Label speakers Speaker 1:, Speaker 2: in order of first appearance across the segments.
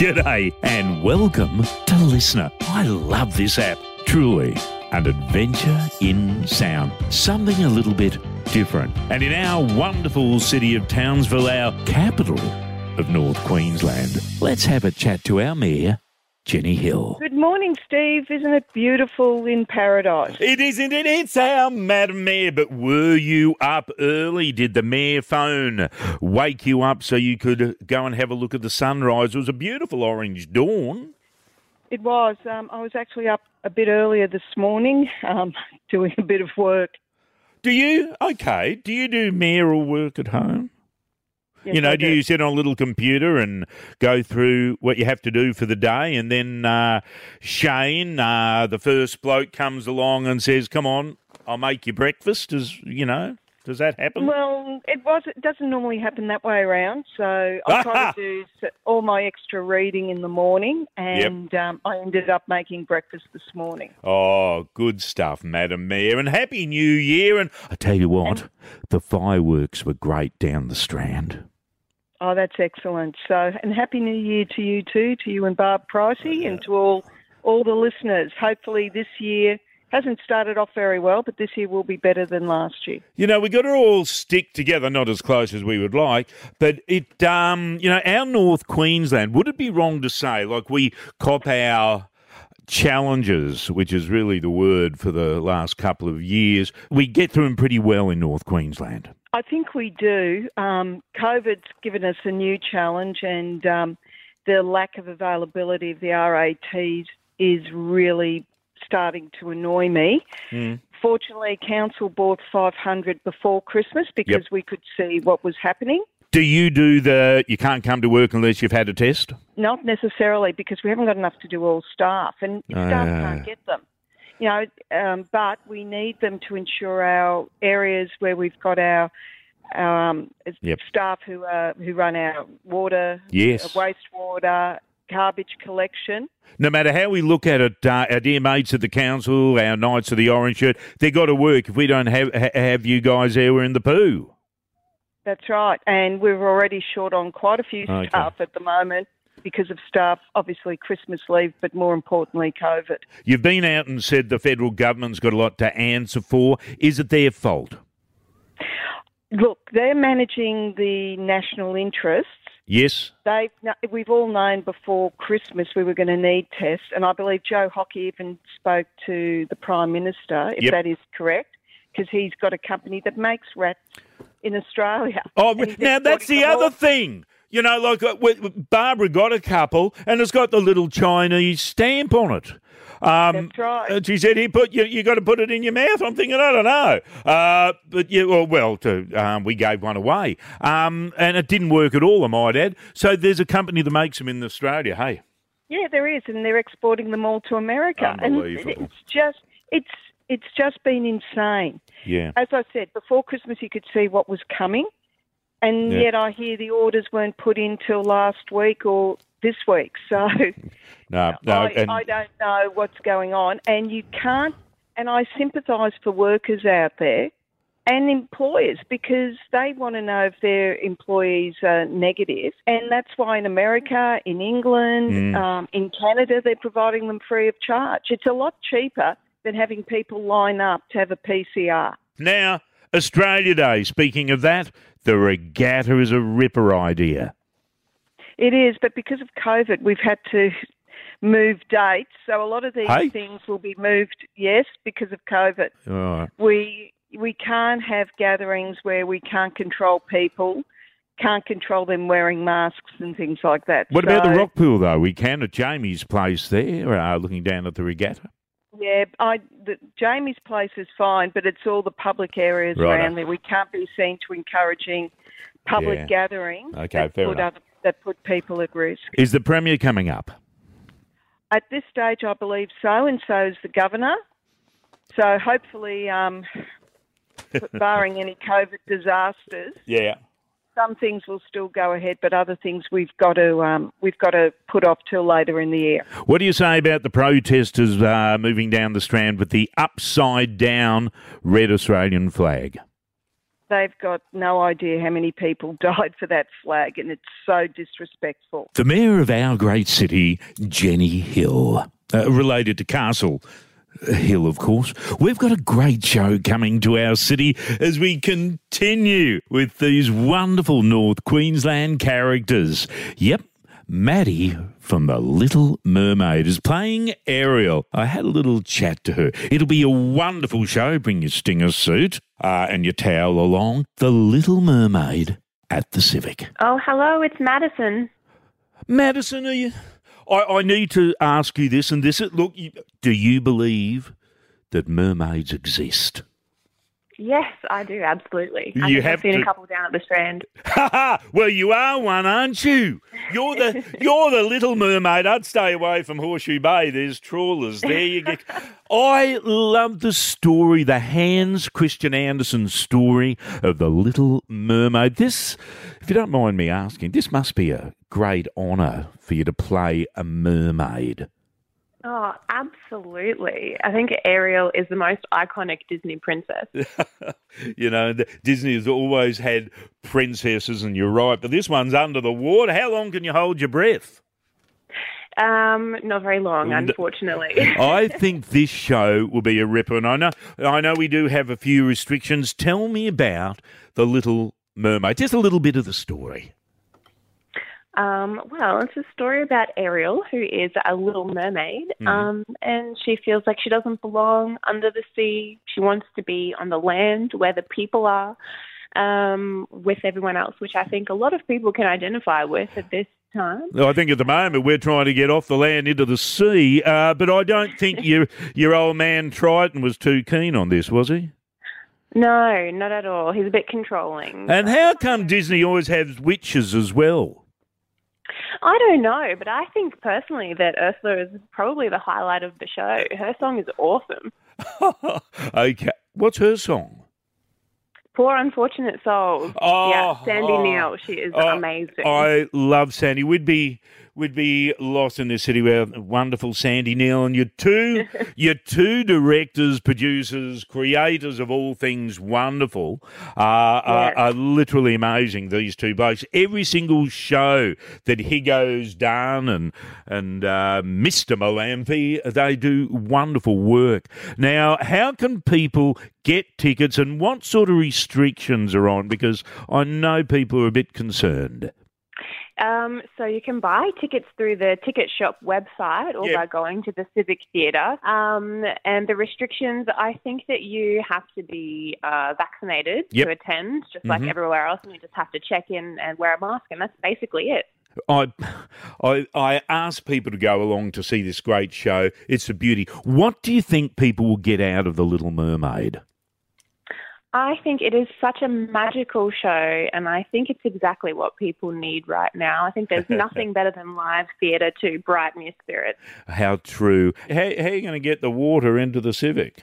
Speaker 1: G'day and welcome to Listener. I love this app. Truly, an adventure in sound. Something a little bit different. And in our wonderful city of Townsville, our capital of North Queensland, let's have a chat to our mayor, Jenny Hill.
Speaker 2: Good morning, Steve. Isn't it beautiful in paradise?
Speaker 1: It isn't it? It's our Madam Mayor. But were you up early? Did the mayor phone wake you up so you could go and have a look at the sunrise? It was a beautiful orange dawn.
Speaker 2: It was. Um, I was actually up a bit earlier this morning um, doing a bit of work.
Speaker 1: Do you? Okay. Do you do mayoral work at home?
Speaker 2: Yes,
Speaker 1: you know, do you sit on a little computer and go through what you have to do for the day, and then uh, Shane, uh, the first bloke, comes along and says, "Come on, I'll make you breakfast." Does you know? Does that happen?
Speaker 2: Well, it was. It doesn't normally happen that way around. So I try to do all my extra reading in the morning, and um, I ended up making breakfast this morning.
Speaker 1: oh, good stuff, Madam Mayor, and happy New Year! And I tell you what, the fireworks were great down the Strand.
Speaker 2: Oh, that's excellent. So, and happy New Year to you too, to you and Barb Pricey, and to all all the listeners. Hopefully, this year hasn't started off very well, but this year will be better than last year.
Speaker 1: You know, we got to all stick together, not as close as we would like, but it, um, you know, our North Queensland, would it be wrong to say, like we cop our challenges, which is really the word for the last couple of years, we get through them pretty well in North Queensland.
Speaker 2: I think we do. Um, COVID's given us a new challenge, and um, the lack of availability of the RATs is really starting to annoy me. Fortunately, council bought 500 before Christmas because we could see what was happening.
Speaker 1: Do you do the, you can't come to work unless you've had a test?
Speaker 2: Not necessarily because we haven't got enough to do all staff, and staff
Speaker 1: Ah.
Speaker 2: can't get them. You know, um, but we need them to ensure our areas where we've got our um,
Speaker 1: Yep.
Speaker 2: staff who uh, who run our water,
Speaker 1: Yes.
Speaker 2: uh, wastewater, garbage collection.
Speaker 1: No matter how we look at it, uh, our dear mates at the council, our knights of the orange shirt, they've got to work. If we don't have ha- have you guys there, we're in the poo.
Speaker 2: That's right, and we're already short on quite a few
Speaker 1: Okay.
Speaker 2: staff at the moment because of staff, obviously Christmas leave, but more importantly, COVID.
Speaker 1: You've been out and said the federal government's got a lot to answer for. Is it their fault?
Speaker 2: Look, they're managing the national interests.
Speaker 1: Yes.
Speaker 2: They've, we've all known before Christmas we were going to need tests, and I believe Joe Hockey even spoke to the Prime Minister, if
Speaker 1: Yep.
Speaker 2: that is correct, because he's got a company that makes rats in Australia.
Speaker 1: Oh, now that's the other thing. You know, like uh, Barbara got a couple, and it's got the little Chinese stamp on it. Um,
Speaker 2: That's right.
Speaker 1: She said, "He put you. You got to put it in your mouth." I'm thinking, I don't know, uh, but yeah, well, well, to, um, we gave one away, um, and it didn't work at all. I might add. So there's a company that makes them in Australia. Hey,
Speaker 2: Yeah, there is, and they're exporting them all to America. And
Speaker 1: Unbelievable.
Speaker 2: it's just it's it's just been insane.
Speaker 1: yeah.
Speaker 2: As I said before Christmas, you could see what was coming, and
Speaker 1: Yeah.
Speaker 2: yet I hear the orders weren't put in till last week or this week. So
Speaker 1: No, no,
Speaker 2: I,
Speaker 1: and
Speaker 2: I don't know what's going on, and you can't. And I sympathise for workers out there and employers because they want to know if their employees are negative, and that's why in America, in England,
Speaker 1: Mm.
Speaker 2: um, in Canada, they're providing them free of charge. It's a lot cheaper than having people line up to have a PCR.
Speaker 1: now Australia Day. Speaking of that, the regatta is a ripper idea.
Speaker 2: It is, but because of COVID, we've had to move dates. So a lot of these
Speaker 1: Hey.
Speaker 2: things will be moved, yes, because of COVID.
Speaker 1: Right.
Speaker 2: We we can't have gatherings where we can't control people, can't control them wearing masks and things like that.
Speaker 1: What about the rock pool though? We can at Jamie's place there, uh, looking down at the regatta.
Speaker 2: Yeah, I the, Jamie's place is fine, but it's all the public areas
Speaker 1: Righto.
Speaker 2: around there. We can't be seen to encouraging public
Speaker 1: Yeah.
Speaker 2: gatherings
Speaker 1: Okay,
Speaker 2: that
Speaker 1: fair
Speaker 2: put
Speaker 1: enough.
Speaker 2: other, that put people at risk.
Speaker 1: Is the premier coming up?
Speaker 2: At this stage, I believe so, and so is the governor. So hopefully, um, barring any COVID disasters,
Speaker 1: Yeah.
Speaker 2: Some things will still go ahead, but other things we've got to um, we've got to put off till later in the year.
Speaker 1: What do you say about the protesters uh, moving down the strand with the upside down red Australian flag?
Speaker 2: they've got no idea how many people died for that flag, and it's so disrespectful.
Speaker 1: The mayor of our great city, Jenny Hill, uh, related to Castle. Hill, of course. We've got a great show coming to our city as we continue with these wonderful North Queensland characters. Yep, Maddie from The Little Mermaid is playing Ariel. I had a little chat to her. It'll be a wonderful show. Bring your stinger suit uh, and your towel along. The Little Mermaid at the Civic.
Speaker 3: Oh, hello, it's Madison.
Speaker 1: Madison, are you? I, I need to ask you this and this. Look, do you believe that mermaids exist?
Speaker 3: Yes, I do, absolutely. I
Speaker 1: You have
Speaker 3: I've seen
Speaker 1: to-
Speaker 3: a couple down at the Strand.
Speaker 1: Ha ha! Well, you are one, aren't you? You're the you're the little mermaid. I'd stay away from Horseshoe Bay. There's trawlers there. You get. I love the story, the Hans Christian Andersen story of the Little Mermaid. This, if you don't mind me asking, this must be a great honour for you to play a mermaid.
Speaker 3: Oh, absolutely. I think Ariel is the most iconic Disney princess.
Speaker 1: you know, Disney has always had princesses, and you're right, but this one's under the water. How long can you hold your breath?
Speaker 3: Um, not very long, unfortunately.
Speaker 1: I think this show will be a ripper, and I know, I know we do have a few restrictions. Tell me about the Little Mermaid. Just a little bit of the story.
Speaker 3: Um, well, it's a story about Ariel, who is a little mermaid, um, and she feels like she doesn't belong under the sea. She wants to be on the land where the people are um, with everyone else, which I think a lot of people can identify with at this time.
Speaker 1: I think at the moment we're trying to get off the land into the sea, uh, but I don't think your your old man Triton was too keen on this, was he?
Speaker 3: No, not at all. He's a bit controlling.
Speaker 1: And how come Disney always has witches as well?
Speaker 3: I don't know, but I think personally that Ursula is probably the highlight of the show. Her song is awesome.
Speaker 1: okay, what's her song?
Speaker 3: Poor unfortunate soul.
Speaker 1: Oh,
Speaker 3: yeah, Sandy
Speaker 1: oh,
Speaker 3: Neal. She is
Speaker 1: oh,
Speaker 3: amazing.
Speaker 1: I love Sandy. We'd be we'd be lost in this city without wonderful Sandy Neil and your two your two directors, producers, creators of all things wonderful are, are, are literally amazing. These two blokes. Every single show that Higo's done and and uh, Mr. Malampy, they do wonderful work. Now, how can people get tickets and what sort of restrictions are on? Because I know people are a bit concerned.
Speaker 3: Um, so you can buy tickets through the ticket shop website or
Speaker 1: Yep.
Speaker 3: by going to the Civic Theatre. Um, and the restrictions, I think that you have to be uh, vaccinated
Speaker 1: Yep.
Speaker 3: to attend, just like
Speaker 1: Mhm.
Speaker 3: everywhere else, and you just have to check in and wear a mask, and that's basically it.
Speaker 1: I, I, I ask people to go along to see this great show. It's a beauty. What do you think people will get out of The Little Mermaid?
Speaker 3: I think it is such a magical show, and I think it's exactly what people need right now. I think there's nothing better than live theatre to brighten your spirits.
Speaker 1: How true. How, how are you going to get the water into the Civic?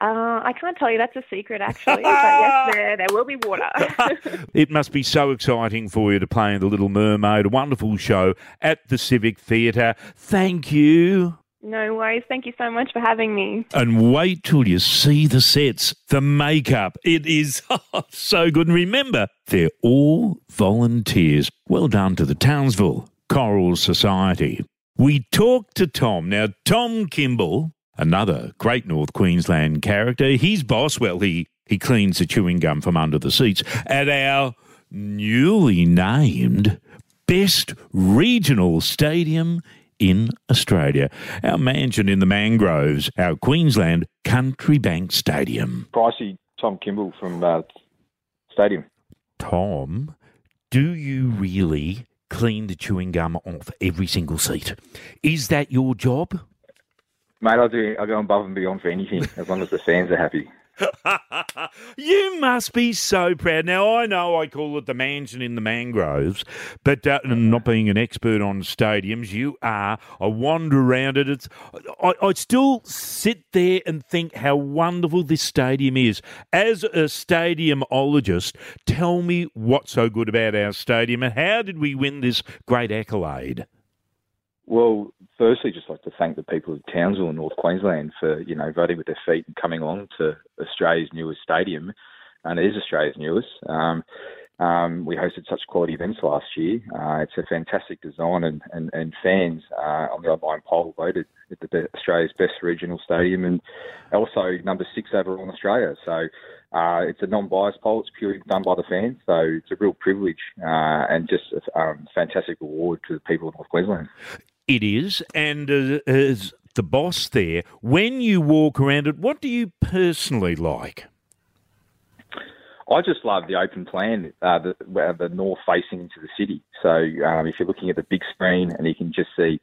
Speaker 3: Uh, I can't tell you that's a secret, actually, but yes, there there will be water.
Speaker 1: it must be so exciting for you to play in The Little Mermaid, a wonderful show at the Civic Theatre. Thank you.
Speaker 3: No worries. Thank you so much for having me.
Speaker 1: And wait till you see the sets, the makeup. It is oh, so good. And remember, they're all volunteers. Well done to the Townsville Choral Society. We talked to Tom. Now, Tom Kimball, another great North Queensland character, he's boss. Well, he, he cleans the chewing gum from under the seats at our newly named Best Regional Stadium in Australia. Our mansion in the mangroves, our Queensland Country Bank Stadium.
Speaker 4: Pricey Tom Kimball from uh, Stadium.
Speaker 1: Tom, do you really clean the chewing gum off every single seat? Is that your job?
Speaker 4: Mate, I do. I go above and beyond for anything as long as the fans are happy.
Speaker 1: you must be so proud. Now, I know I call it the mansion in the mangroves, but uh, not being an expert on stadiums, you are. I wander around it. It's, I, I still sit there and think how wonderful this stadium is. As a stadiumologist, tell me what's so good about our stadium and how did we win this great accolade?
Speaker 4: Well, firstly, just like to thank the people of Townsville and North Queensland for you know voting with their feet and coming along to Australia's newest stadium. and it is Australia's newest. Um, um, we hosted such quality events last year. Uh, it's a fantastic design, and, and, and fans uh, on the online poll voted it the Australia's best regional stadium, and also number six overall in Australia. So uh, it's a non-biased poll. It's purely done by the fans, so it's a real privilege uh, and just a um, fantastic award to the people of North Queensland.
Speaker 1: It is, and uh, as the boss there, when you walk around it, what do you personally like?
Speaker 4: I just love the open plan, uh, the, the north facing into the city. So um, if you're looking at the big screen and you can just see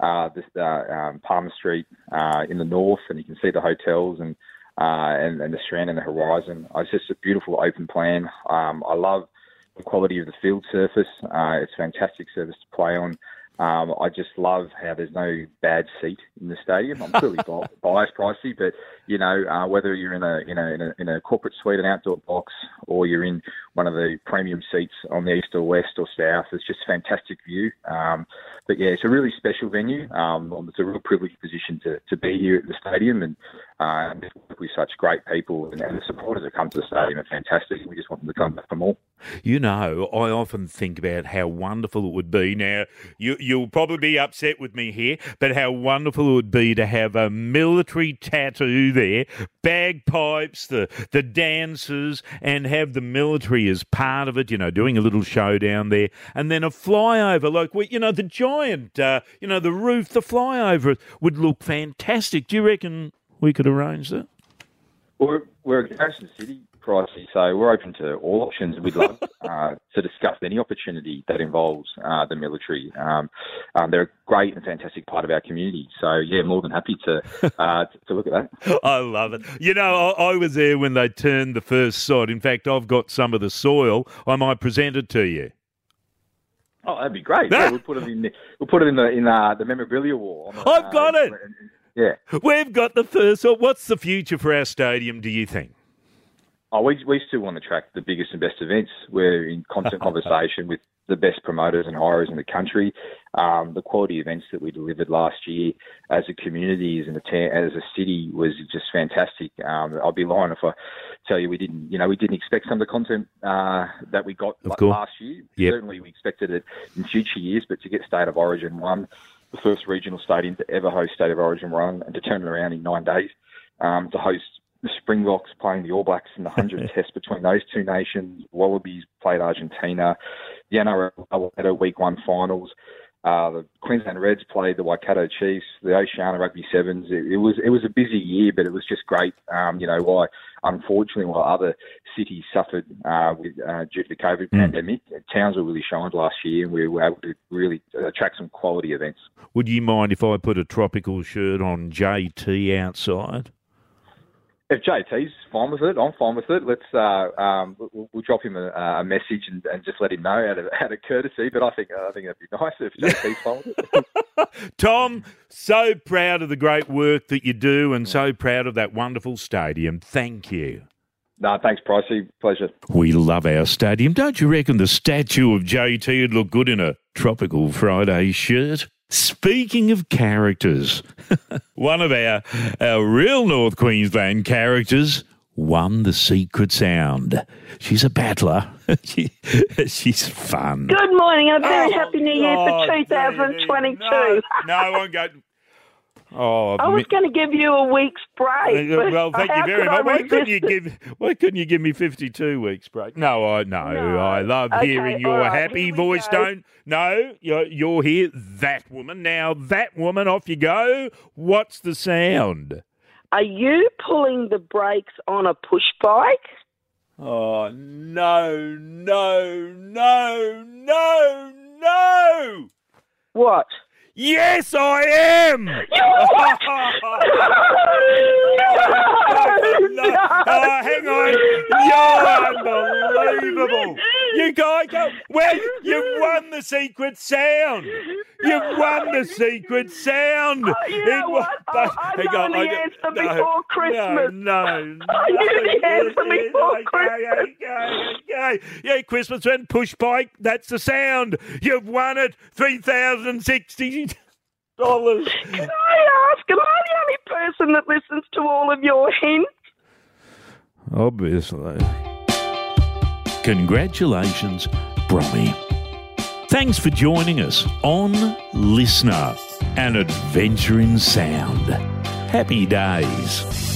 Speaker 4: uh, uh, um, Palmer Street uh, in the north, and you can see the hotels and uh, and, and the strand and the horizon. It's just a beautiful open plan. Um, I love the quality of the field surface. Uh, it's fantastic surface to play on. Um, I just love how there's no bad seat in the stadium. I'm clearly biased, pricey, but you know uh, whether you're in a you know in a, in a corporate suite, an outdoor box, or you're in one of the premium seats on the east or west or south, it's just fantastic view. Um, but yeah, it's a really special venue. Um, it's a real privileged position to, to be here at the stadium and uh, with such great people and, and the supporters that come to the stadium are fantastic. We just want them to come back for more.
Speaker 1: You know, I often think about how wonderful it would be. Now, you, you'll probably be upset with me here, but how wonderful it would be to have a military tattoo there, bagpipes, the, the dancers, and have the military as part of it, you know, doing a little show down there, and then a flyover, like, we, you know, the giant, uh, you know, the roof, the flyover would look fantastic. Do you reckon we could arrange that?
Speaker 4: We're, we're a Garrison City pricey. So we're open to all options. We'd love uh, to discuss any opportunity that involves uh, the military. Um, um, they're a great and fantastic part of our community. So yeah, more than happy to uh, to look at that.
Speaker 1: I love it. You know, I, I, was there when they turned the first sod. In fact, I've got some of the soil. I might present it to you.
Speaker 4: Oh, that'd be great. yeah, we'll put it in. The, we'll put it in the in uh, the memorabilia wall.
Speaker 1: The, I've got it.
Speaker 4: Yeah,
Speaker 1: we've got the first. What's the future for our stadium? Do you think?
Speaker 4: Oh, we, we still want to track the biggest and best events. We're in constant conversation with the best promoters and hirers in the country. Um, the quality events that we delivered last year as a community, as a, as a city, was just fantastic. Um, I'd be lying if I tell you we didn't, you know, we didn't expect some of the content uh, that we got last year.
Speaker 1: Yep.
Speaker 4: Certainly, we expected it in future years, but to get State of Origin one, the first regional stadium to ever host State of Origin one, and to turn it around in nine days, um, to host the Springboks playing the All Blacks in the 100 test between those two nations. Wallabies played Argentina. The NRL had a week one finals. Uh, the Queensland Reds played the Waikato Chiefs, the Oceania Rugby Sevens. It, it, was it was a busy year, but it was just great. Um, you know why? Unfortunately, while other cities suffered uh, with uh, due to the COVID mm. pandemic, Townsville really shined last year, and we were able to really attract some quality events.
Speaker 1: Would you mind if I put a tropical shirt on JT outside?
Speaker 4: If JT's fine with it, I'm fine with it. Let's uh, um, we'll, we'll, drop him a, a message and, and, just let him know out of, out of courtesy. But I think I think that'd be nice if JT's fine with
Speaker 1: it. Tom, so proud of the great work that you do, and so proud of that wonderful stadium. Thank you.
Speaker 4: No, thanks, Pricey. Pleasure.
Speaker 1: We love our stadium. Don't you reckon the statue of JT would look good in a tropical Friday shirt? Speaking of characters, one of our, our real North Queensland characters won the secret sound. She's a battler. she, she's fun.
Speaker 5: Good morning. A very oh, happy new year for 2022. No,
Speaker 1: no, I won't go. Oh,
Speaker 5: I was going to give you a week's break.
Speaker 1: Uh, well, thank you very much. Why couldn't you give? Why couldn't you give me fifty-two weeks break? No, I no, no. I love okay, hearing your right, happy voice. Go. Don't no, you're you're here. That woman now. That woman. Off you go. What's the sound?
Speaker 5: Are you pulling the brakes on a push bike?
Speaker 1: Oh no, no, no, no, no!
Speaker 5: What?
Speaker 1: Yes, I am.
Speaker 5: no,
Speaker 1: no. Oh, hang on. You're unbelievable. You guys go. Well, you've won the secret sound. You've won the secret sound.
Speaker 5: Oh, you know it, what? Oh, I know go, the I, answer no, before Christmas.
Speaker 1: No, no.
Speaker 5: I knew the answer before okay, Christmas.
Speaker 1: Okay, okay. Yeah, Christmas and push bike. That's the sound. You've won it. Three thousand sixty dollars.
Speaker 5: Can I ask, am I the only person that listens to all of your hints?
Speaker 1: Obviously. Congratulations, Brommy. Thanks for joining us on Listener, an adventure in sound. Happy days.